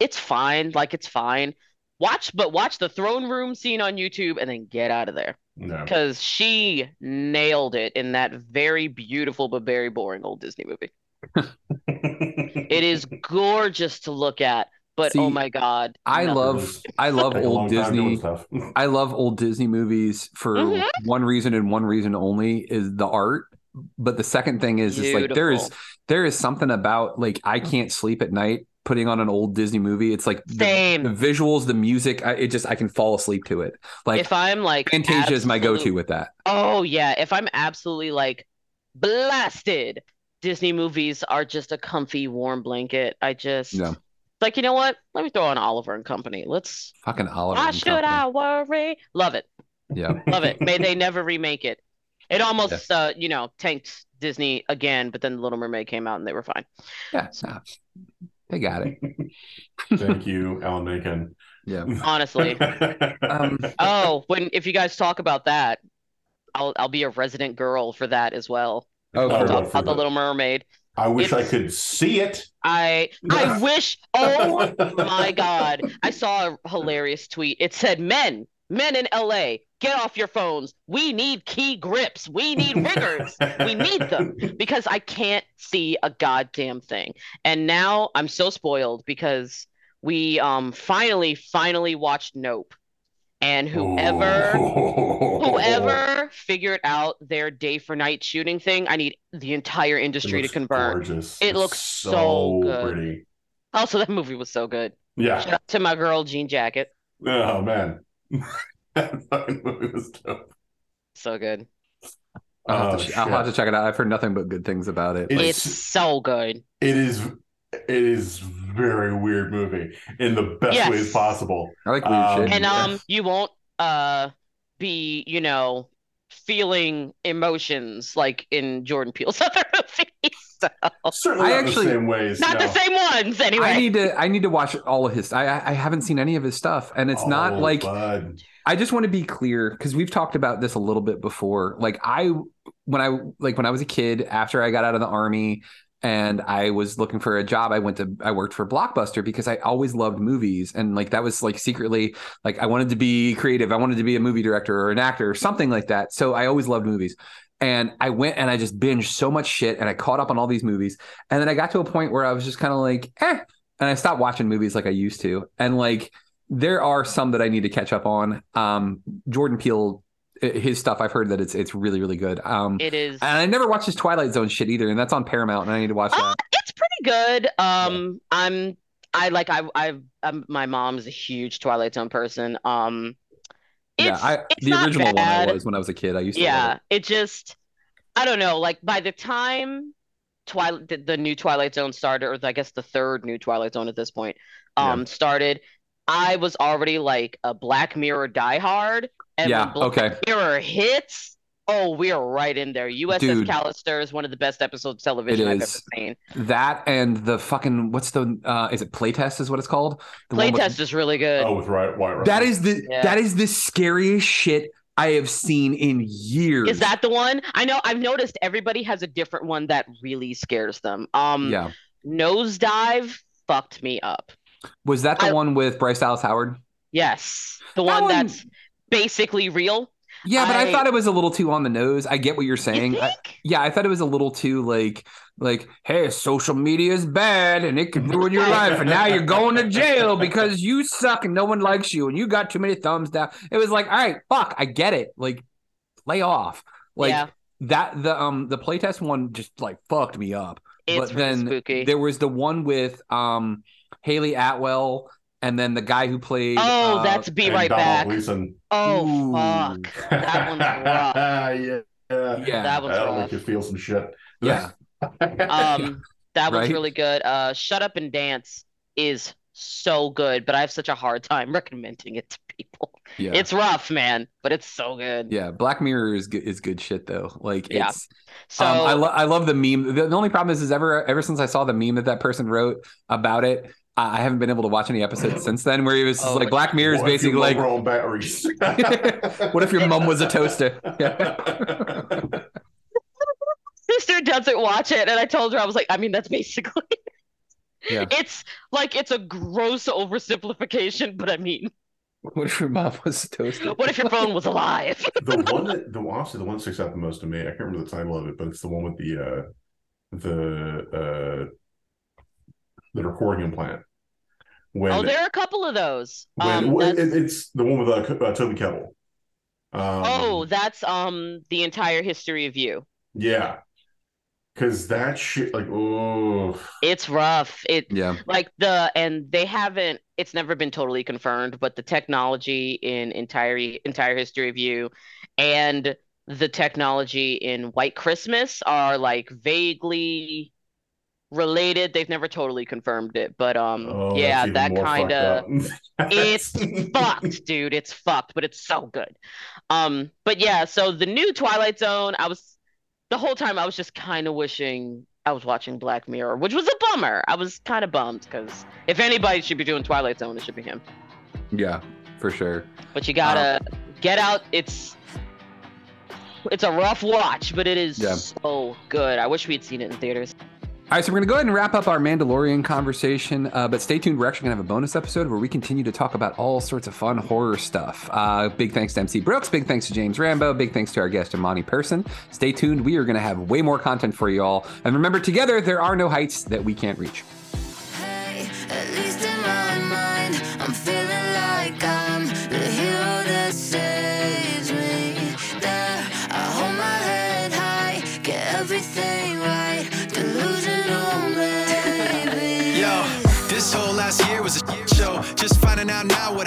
[SPEAKER 5] it's fine, like it's fine. Watch, but watch the throne room scene on YouTube and then get out of there
[SPEAKER 7] No.
[SPEAKER 5] because she nailed it in that very beautiful but very boring old Disney movie. It is gorgeous to look at, but oh my God,
[SPEAKER 4] I
[SPEAKER 5] nothing.
[SPEAKER 4] love I love old
[SPEAKER 7] long time doing
[SPEAKER 4] Disney. I love old Disney movies for
[SPEAKER 5] Mhm.
[SPEAKER 4] one reason and one reason only is the art. But the second thing is is like there is there is something about like I can't sleep at night putting on an old Disney movie. It's like the,
[SPEAKER 5] Same.
[SPEAKER 4] the visuals, the music, I, it just I can fall asleep to it. Like
[SPEAKER 5] If I'm like
[SPEAKER 4] Fantasia is my go-to with that.
[SPEAKER 5] Oh yeah, if I'm absolutely like blasted, Disney movies are just a comfy warm blanket. I just
[SPEAKER 4] Yeah.
[SPEAKER 5] like, you know what? Let me throw on Oliver and Company. Let's
[SPEAKER 4] Fucking Oliver.
[SPEAKER 5] Why should
[SPEAKER 4] Company.
[SPEAKER 5] I worry? Love it.
[SPEAKER 4] Yeah.
[SPEAKER 5] Love it. May they never remake it. It almost uh, you know, tanked Disney again, but then The Little Mermaid came out and they were fine.
[SPEAKER 4] Yeah. nah. They got it.
[SPEAKER 7] Thank you, Alan Menken.
[SPEAKER 4] Yeah.
[SPEAKER 5] Honestly.
[SPEAKER 4] Um,
[SPEAKER 5] Oh, when if you guys talk about that, I'll I'll be a resident girl for that as well.
[SPEAKER 4] oh,
[SPEAKER 5] Talk about
[SPEAKER 7] for
[SPEAKER 5] the
[SPEAKER 7] the-
[SPEAKER 5] Little Mermaid.
[SPEAKER 7] I wish I could see it.
[SPEAKER 5] I I wish. Oh my God! I saw a hilarious tweet. It said, "Men, men in LA, get off your phones. We need key grips. We need riggers. we need them because I can't see a goddamn thing." And now I'm so spoiled because we um finally finally watched Nope, and whoever whoever figured out their day for night shooting thing, I need the entire industry to convert.
[SPEAKER 7] Gorgeous.
[SPEAKER 5] It
[SPEAKER 7] It's
[SPEAKER 5] looks so good.
[SPEAKER 7] pretty.
[SPEAKER 5] Also, that movie was so good. Shout
[SPEAKER 7] Yeah.
[SPEAKER 5] out to my girl Jean Jacket.
[SPEAKER 7] Oh man. that fucking movie was dope.
[SPEAKER 5] So good.
[SPEAKER 4] I'll, have
[SPEAKER 7] Oh,
[SPEAKER 4] to, I'll have to check it out. I've heard nothing but good things about it.
[SPEAKER 7] It's-
[SPEAKER 5] It's so good.
[SPEAKER 7] It is. It is very weird movie in the best
[SPEAKER 5] Yes.
[SPEAKER 7] ways possible.
[SPEAKER 4] I like weird
[SPEAKER 7] Um,
[SPEAKER 4] shit.
[SPEAKER 5] And um, you won't uh be, you know, feeling emotions like in Jordan Peele's other movies. So,
[SPEAKER 7] Certainly
[SPEAKER 4] I
[SPEAKER 7] not
[SPEAKER 4] actually-
[SPEAKER 7] the same ways.
[SPEAKER 5] not
[SPEAKER 7] no.
[SPEAKER 5] the same ones anyway.
[SPEAKER 4] I need to I need to watch all of his. I I I haven't seen any of his stuff, and it's not
[SPEAKER 7] Oh,
[SPEAKER 4] like
[SPEAKER 7] bud.
[SPEAKER 4] I just want to be clear because we've talked about this a little bit before. Like I when I like when I was a kid after I got out of the army, and I was looking for a job. I went to I worked for Blockbuster because I always loved movies and like that was like secretly like I wanted to be creative. I wanted to be a movie director or an actor or something like that. So I always loved movies. And I went and I just binged so much shit and I caught up on all these movies. And then I got to a point where I was just kind of like, eh. And I stopped watching movies like I used to. And like there are some that I need to catch up on. Um, Jordan Peele, his stuff, I've heard that it's it's really really good. Um,
[SPEAKER 5] It is.
[SPEAKER 4] and I never watched his Twilight Zone shit either, and that's on Paramount, and I need to watch
[SPEAKER 5] Uh,
[SPEAKER 4] that.
[SPEAKER 5] it's pretty good. Um, I'm I like I I've I'm, my mom's a huge Twilight Zone person. Um,
[SPEAKER 4] yeah, I
[SPEAKER 5] it's
[SPEAKER 4] the original one I was when I was a kid. I used to.
[SPEAKER 5] Yeah,
[SPEAKER 4] it.
[SPEAKER 5] it just I don't know. Like by the time Twilight the, the new Twilight Zone started, or I guess the third new Twilight Zone at this point, um, started. I was already like a Black Mirror diehard, and
[SPEAKER 4] Yeah,
[SPEAKER 5] when Black
[SPEAKER 4] okay.
[SPEAKER 5] Mirror hits, oh, we are right in there. USS
[SPEAKER 4] Dude.
[SPEAKER 5] Callister is one of the best episodes of television I've ever seen.
[SPEAKER 4] that and the fucking what's the uh is it playtest is what it's called? The one with-
[SPEAKER 5] Playtest is really good.
[SPEAKER 7] Oh, with right, Wyatt
[SPEAKER 4] that
[SPEAKER 7] Russell.
[SPEAKER 4] is the
[SPEAKER 5] Yeah.
[SPEAKER 4] that is the scariest shit I have seen in years.
[SPEAKER 5] Is that the one? I know I've noticed everybody has a different one that really scares them. Um
[SPEAKER 4] yeah?
[SPEAKER 5] Nosedive fucked me up.
[SPEAKER 4] Was that the
[SPEAKER 5] I-
[SPEAKER 4] one with Bryce Dallas Howard?
[SPEAKER 5] Yes. The
[SPEAKER 4] That
[SPEAKER 5] one,
[SPEAKER 4] one-
[SPEAKER 5] that's basically real.
[SPEAKER 4] Yeah, but I,
[SPEAKER 5] I-
[SPEAKER 4] thought it was a little too on the nose. I get what you're saying.
[SPEAKER 5] You
[SPEAKER 4] I- yeah, I thought it was a little too like like hey, social media is bad and it can ruin your life, and now you're going to jail because you suck and no one likes you and you got too many thumbs down. It was like, all right, fuck, I get it. Like, lay off. Like
[SPEAKER 5] Yeah.
[SPEAKER 4] that. The um the playtest one just like fucked me up.
[SPEAKER 5] It's
[SPEAKER 4] but
[SPEAKER 5] really
[SPEAKER 4] then
[SPEAKER 5] spooky.
[SPEAKER 4] there was the one with um Hayley Atwell and then the guy who played.
[SPEAKER 5] Oh,
[SPEAKER 4] uh,
[SPEAKER 5] that's Be Right
[SPEAKER 7] Domhnall
[SPEAKER 5] Back.
[SPEAKER 7] Gleeson.
[SPEAKER 5] Oh
[SPEAKER 4] Ooh.
[SPEAKER 5] fuck. That one's rough.
[SPEAKER 7] yeah.
[SPEAKER 4] Yeah.
[SPEAKER 5] That was
[SPEAKER 7] That'll
[SPEAKER 5] rough.
[SPEAKER 7] make you feel some shit.
[SPEAKER 4] Yeah.
[SPEAKER 5] Um that was
[SPEAKER 4] Right?
[SPEAKER 5] really good. Uh Shut Up and Dance is so good, but I have such a hard time recommending it to people.
[SPEAKER 4] Yeah.
[SPEAKER 5] It's rough, man, but it's so good.
[SPEAKER 4] Yeah, Black Mirror is good, is good shit though. Like
[SPEAKER 5] Yeah.
[SPEAKER 4] it's
[SPEAKER 5] So
[SPEAKER 4] um, I, lo- I love the meme. The, the only problem is, is ever ever since I saw the meme that that person wrote about it, I I haven't been able to watch any episodes since then. Where he was
[SPEAKER 5] Oh,
[SPEAKER 4] like, Black Mirror is
[SPEAKER 7] What if you
[SPEAKER 4] basically like,
[SPEAKER 7] lower batteries.
[SPEAKER 4] what if your mom was a toaster? Yeah.
[SPEAKER 5] sister doesn't watch it, and I told her I was like, I mean, that's basically
[SPEAKER 4] Yeah.
[SPEAKER 5] it's like it's a gross oversimplification, but I mean,
[SPEAKER 4] What if your mom was a toaster?
[SPEAKER 5] what if your phone was alive?
[SPEAKER 7] the one that the honestly the one that sticks out the most to me, I can't remember the title of it, but it's the one with the uh the uh the recording implant. When
[SPEAKER 5] oh, there are a couple of those.
[SPEAKER 7] when
[SPEAKER 5] Um,
[SPEAKER 7] well, it, it's the one with uh, uh, Toby Kebbell. Um,
[SPEAKER 5] oh, that's um the entire history of you.
[SPEAKER 7] yeah, because that shit like oh
[SPEAKER 5] It's rough. It
[SPEAKER 4] Yeah.
[SPEAKER 5] like the and they haven't. It's never been totally confirmed, but the technology in entire entire history of you, and the technology in White Christmas are like vaguely related. They've never totally confirmed it, but um,
[SPEAKER 7] oh
[SPEAKER 5] yeah, that kind of. It's fucked, dude. It's fucked, but it's so good. Um, but yeah, so the new Twilight Zone, I was the whole time I was just kind of wishing I was watching Black Mirror, which was a bummer. I was kind of bummed because if anybody should be doing Twilight Zone, it should be him.
[SPEAKER 4] Yeah, for sure.
[SPEAKER 5] But you gotta get out. It's it's a rough watch, but it is
[SPEAKER 4] Yeah.
[SPEAKER 5] so good. I wish we had seen it in theaters.
[SPEAKER 4] All right, so we're going to go ahead and wrap up our Mandalorian conversation, uh, but stay tuned. We're actually going to have a bonus episode where we continue to talk about all sorts of fun horror stuff. Uh, big thanks to MC Brooks. Big thanks to James Rambo. Big thanks to our guest, Imani Person. Stay tuned. We are going to have way more content for you all. And remember, together, there are no heights that we can't reach.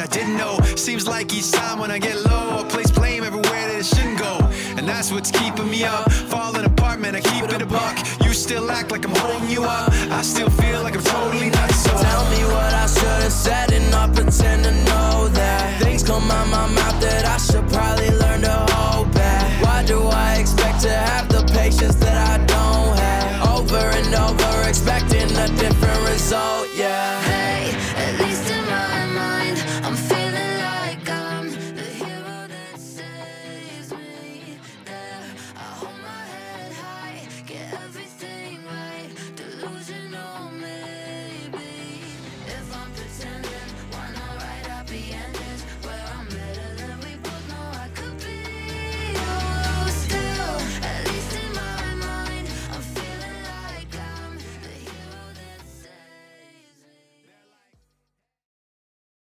[SPEAKER 8] I
[SPEAKER 9] didn't know. Seems like each time when I get low, I place blame everywhere that it shouldn't go. And that's what's keeping me up. Falling apart, man, I keep it a buck. You still act like I'm holding you up. I still feel like I'm totally nuts. So
[SPEAKER 8] Tell me what I should have said and not pretend to know that. Things come out my mouth that I should